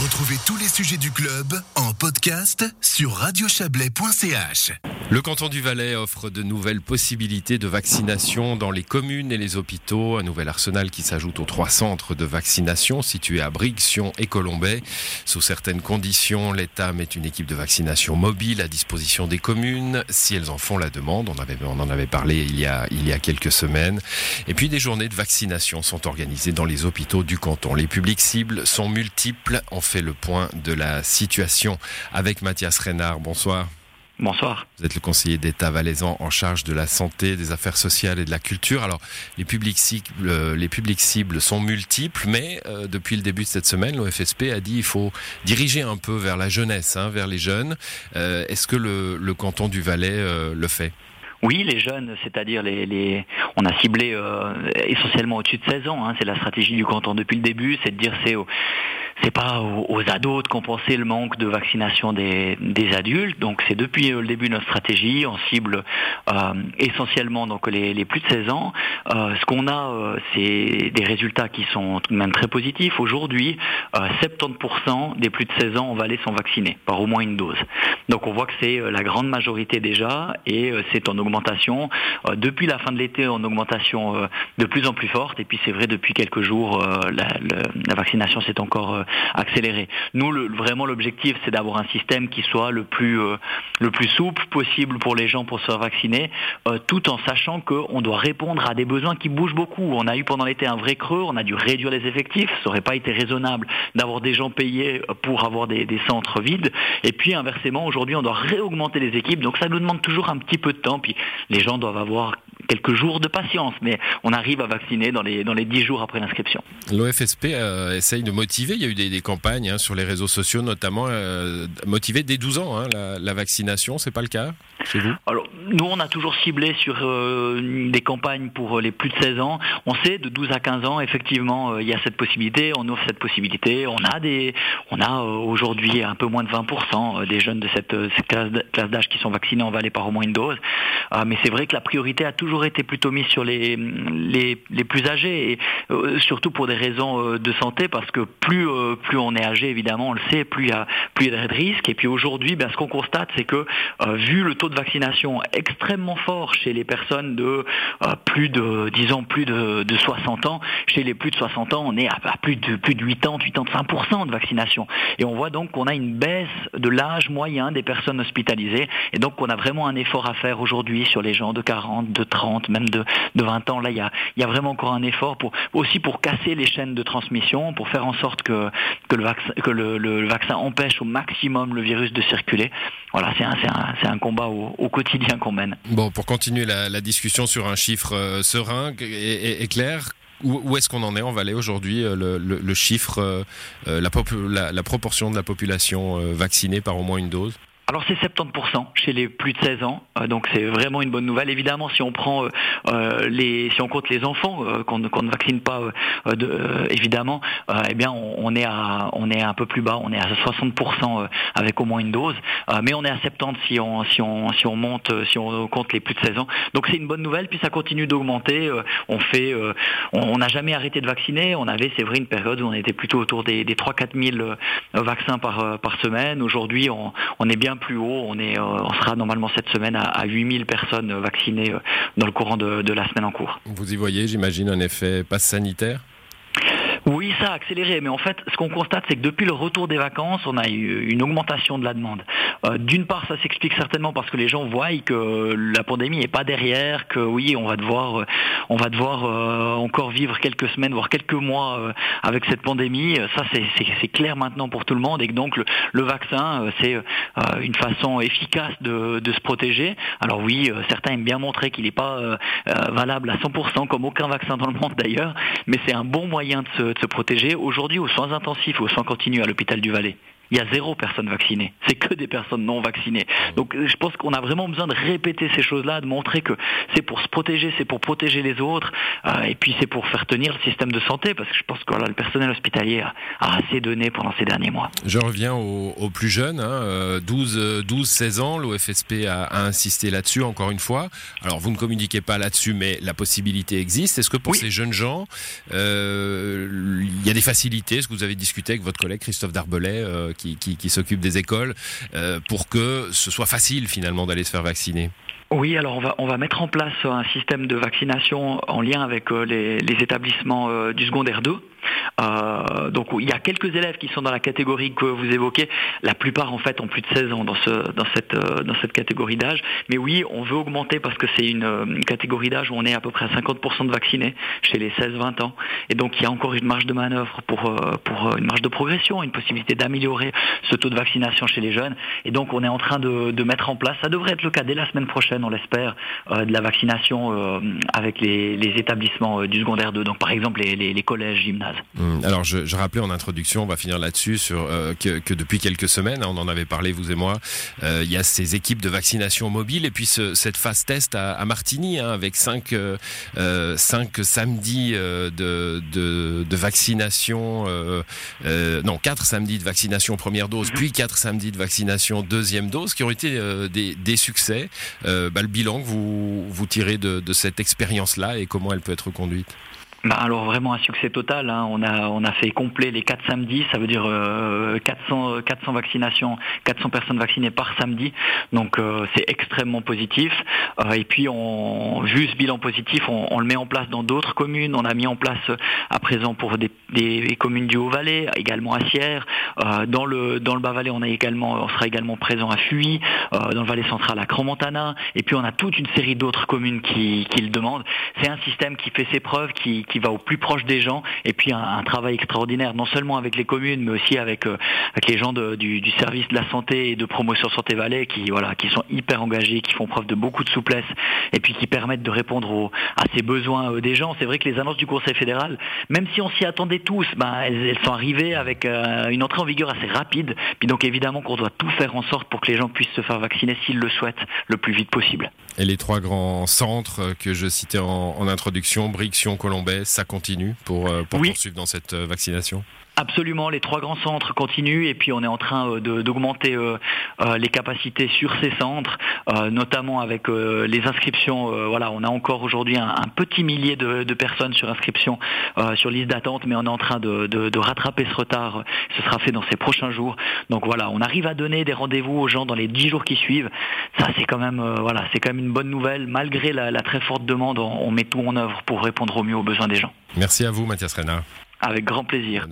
Retrouvez tous les sujets du club en podcast sur radiochablais.ch. Le canton du Valais offre de nouvelles possibilités de vaccination dans les communes et les hôpitaux. Un nouvel arsenal qui s'ajoute aux trois centres de vaccination situés à Brigues, Sion et Colombay. Sous certaines conditions, l'État met une équipe de vaccination mobile à disposition des communes si elles en font la demande. On, avait, on en avait parlé il y, a, il y a quelques semaines. Et puis des journées de vaccination sont organisées dans les hôpitaux du canton. Les publics cibles sont multiples. On fait le point de la situation avec Mathias Reynard. Bonsoir. Bonsoir. Vous êtes le conseiller d'État valaisan en charge de la santé, des affaires sociales et de la culture. Alors, les publics cibles, les publics cibles sont multiples, mais euh, depuis le début de cette semaine, l'OFSP a dit qu'il faut diriger un peu vers la jeunesse, hein, vers les jeunes. Euh, est-ce que le, canton du Valais euh, le fait? Oui, les jeunes, c'est-à-dire les, les, on a ciblé essentiellement au-dessus de 16 ans. Hein, c'est la stratégie du canton depuis le début, c'est de dire c'est c'est pas aux, ados de compenser le manque de vaccination des, des adultes. Donc c'est depuis euh, le début de notre stratégie, on cible euh, essentiellement donc les, les, plus de 16 ans. Euh, ce qu'on a, euh, c'est des résultats qui sont tout de même très positifs. Aujourd'hui, 70% des plus de 16 ans en Valais sont vaccinés par au moins une dose. Donc on voit que c'est la grande majorité déjà et c'est en augmentation depuis la fin de l'été en augmentation de plus en plus forte. Et puis c'est vrai depuis quelques jours, la, la, vaccination s'est encore accélérer. Nous, vraiment, l'objectif, c'est d'avoir un système qui soit le plus, euh, souple possible pour les gens pour se faire vacciner, euh, tout en sachant qu'on doit répondre à des besoins qui bougent beaucoup. On a eu pendant l'été un vrai creux, on a dû réduire les effectifs, ça n'aurait pas été raisonnable d'avoir des gens payés pour avoir des centres vides. Et puis, inversement, aujourd'hui, on doit réaugmenter les équipes, donc ça nous demande toujours un petit peu de temps, puis les gens doivent avoir quelques jours de patience, mais on arrive à vacciner dans les, dans les 10 jours après l'inscription. L'OFSP euh, essaye de motiver, il y a eu des, des campagnes hein, sur les réseaux sociaux notamment, euh, motiver dès 12 ans hein, la, la, vaccination, c'est pas le cas? Alors, nous on a toujours ciblé sur euh, des campagnes pour les plus de 16 ans. On sait de 12 à 15 ans, effectivement, euh, il y a cette possibilité, on offre cette possibilité. On a des, on a aujourd'hui un peu moins de 20% des jeunes de cette, classe d'âge qui sont vaccinés en Valais par au moins une dose. mais c'est vrai que la priorité a toujours été plutôt mise sur les, les, les plus âgés, et euh, surtout pour des raisons euh, de santé, parce que plus, euh, plus on est âgé, évidemment, on le sait, plus il y a, plus il y a de risques. Et puis aujourd'hui, ben, ce qu'on constate, c'est que vu le taux de vaccination extrêmement fort chez les personnes de plus de, disons, plus de, de, 60 ans, chez les plus de 60 ans, on est à, plus de plus de 80, 85% de vaccination. Et on voit donc qu'on a une baisse de l'âge moyen des personnes hospitalisées. Et donc on a vraiment un effort à faire aujourd'hui sur les gens de 40, de 30 même de, 20 ans. Là, il y a, vraiment encore un effort pour aussi pour casser les chaînes de transmission, pour faire en sorte que, le, vaccin, que le, vaccin empêche au maximum le virus de circuler. Voilà, c'est un, un, combat au, quotidien qu'on mène. Bon, pour continuer la, discussion sur un chiffre euh, serein et, clair, où, est-ce qu'on en est en Valais aujourd'hui euh, le, chiffre, euh, la, la, proportion de la population vaccinée par au moins une dose? Alors c'est 70% chez les plus de 16 ans, euh, donc c'est vraiment une bonne nouvelle. Évidemment, si on prend euh, euh, les, si on compte les enfants qu'on ne vaccine pas, de, évidemment, eh bien on, est à, on est un peu plus bas, on est à 60% avec au moins une dose, mais on est à 70 si on, si on, si on monte, si on compte les plus de 16 ans. Donc c'est une bonne nouvelle, puis ça continue d'augmenter. on fait, on n'a jamais arrêté de vacciner. On avait, c'est vrai, une période où on était plutôt autour des, des 3-4 000 vaccins par, par semaine. Aujourd'hui, on, on est bien plus haut. On, est, euh, on sera normalement cette semaine à, 8000 personnes vaccinées euh, dans le courant de, de la semaine en cours. Vous y voyez, j'imagine, un effet passe sanitaire? Ça a accéléré, mais en fait, ce qu'on constate, c'est que depuis le retour des vacances, on a eu une augmentation de la demande. Euh, d'une part, ça s'explique certainement parce que les gens voient que la pandémie n'est pas derrière, que oui, on va devoir, euh, on va devoir euh, encore vivre quelques semaines, voire quelques mois avec cette pandémie. Ça, c'est clair maintenant pour tout le monde, et que donc le, vaccin, c'est une façon efficace de, se protéger. Alors oui, certains aiment bien montrer qu'il n'est pas valable à 100%, comme aucun vaccin dans le monde d'ailleurs, mais c'est un bon moyen de se protéger. Aujourd'hui, aux soins intensifs, aux soins continus à l'hôpital du Valais, il y a zéro personne vaccinée. C'est que des personnes non vaccinées. Donc je pense qu'on a vraiment besoin de répéter ces choses-là, de montrer que c'est pour se protéger, c'est pour protéger les autres, euh, et puis c'est pour faire tenir le système de santé, parce que je pense que le personnel hospitalier a, assez donné pendant ces derniers mois. Je reviens aux, plus jeunes, hein, 12, 12, 16 ans, l'OFSP a, a, insisté là-dessus encore une fois. Alors vous ne communiquez pas là-dessus, mais la possibilité existe. Est-ce que pour ces jeunes gens, euh, il y a des facilités? Est-ce que vous avez discuté avec votre collègue Christophe Darbelay euh, qui, s'occupe des écoles, euh, pour que ce soit facile finalement d'aller se faire vacciner oui, alors on va, on va mettre en place un système de vaccination en lien avec euh, les, établissements du secondaire 2. Euh, donc il y a quelques élèves qui sont dans la catégorie que vous évoquez. La plupart en fait ont plus de 16 ans dans, ce, dans, cette, euh, dans cette catégorie d'âge. Mais oui, on veut augmenter parce que c'est une, catégorie d'âge où on est à peu près à 50% de vaccinés chez les 16-20 ans. Et donc il y a encore une marge de manœuvre pour, euh, pour une marge de progression, une possibilité d'améliorer ce taux de vaccination chez les jeunes. Et donc on est en train de, de mettre en place, ça devrait être le cas dès la semaine prochaine, on l'espère, de la vaccination avec les, les établissements du secondaire 2. Donc par exemple les, les, les collèges, gymnases. Hum, alors, je, je, rappelais en introduction, on va finir là-dessus, sur euh, que, que, depuis quelques semaines, hein, on en avait parlé vous et moi, euh, il y a ces équipes de vaccination mobile et puis ce, cette phase test à, à Martigny hein, avec cinq, euh, euh cinq samedis de, de, de, vaccination, non quatre samedis de vaccination première dose, puis quatre samedis de vaccination deuxième dose, qui ont été des, des, succès. Bah, le bilan que vous, vous tirez de, de cette expérience-là et comment elle peut être conduite? Bah alors vraiment un succès total. Hein. On a on a fait complet les 4 samedis, ça veut dire 400 400 vaccinations, 400 personnes vaccinées par samedi. Donc euh, c'est extrêmement positif. Euh, et puis on vu ce bilan positif, on, le met en place dans d'autres communes. On a mis en place euh, à présent pour des, des communes du Haut-Valais, également à Sierre. dans le dans le Bas-Valais, on a également on sera également présent à Fuy, dans le Valais central à Crans-Montana. Et puis on a toute une série d'autres communes qui, qui le demandent. C'est un système qui fait ses preuves, qui qui va au plus proche des gens, et puis un, travail extraordinaire, non seulement avec les communes, mais aussi avec, euh, les gens du, service de la santé et de promotion Santé Valais, qui voilà, qui sont hyper engagés, qui font preuve de beaucoup de souplesse, et puis qui permettent de répondre à ces besoins euh, des gens. C'est vrai que les annonces du Conseil fédéral, même si on s'y attendait tous, ben, elles, sont arrivées avec euh, une entrée en vigueur assez rapide. Puis donc évidemment qu'on doit tout faire en sorte pour que les gens puissent se faire vacciner s'ils le souhaitent le plus vite possible. Et les trois grands centres que je citais en, introduction, Brixion, Colombais, ça continue pour, euh, poursuivre dans cette euh, vaccination? Absolument, les trois grands centres continuent et puis on est en train euh, d'augmenter les capacités sur ces centres, notamment avec les inscriptions. voilà, on a encore aujourd'hui un, petit millier de, personnes sur inscription sur liste d'attente, mais on est en train de, rattraper ce retard. Ce sera fait dans ces prochains jours. Donc voilà, on arrive à donner des rendez-vous aux gens dans les dix jours qui suivent. Ça, c'est quand même voilà, c'est quand même une bonne nouvelle. Malgré la, très forte demande, on, met tout en œuvre pour répondre au mieux aux besoins des gens. Merci à vous, Mathias Renard. Avec grand plaisir.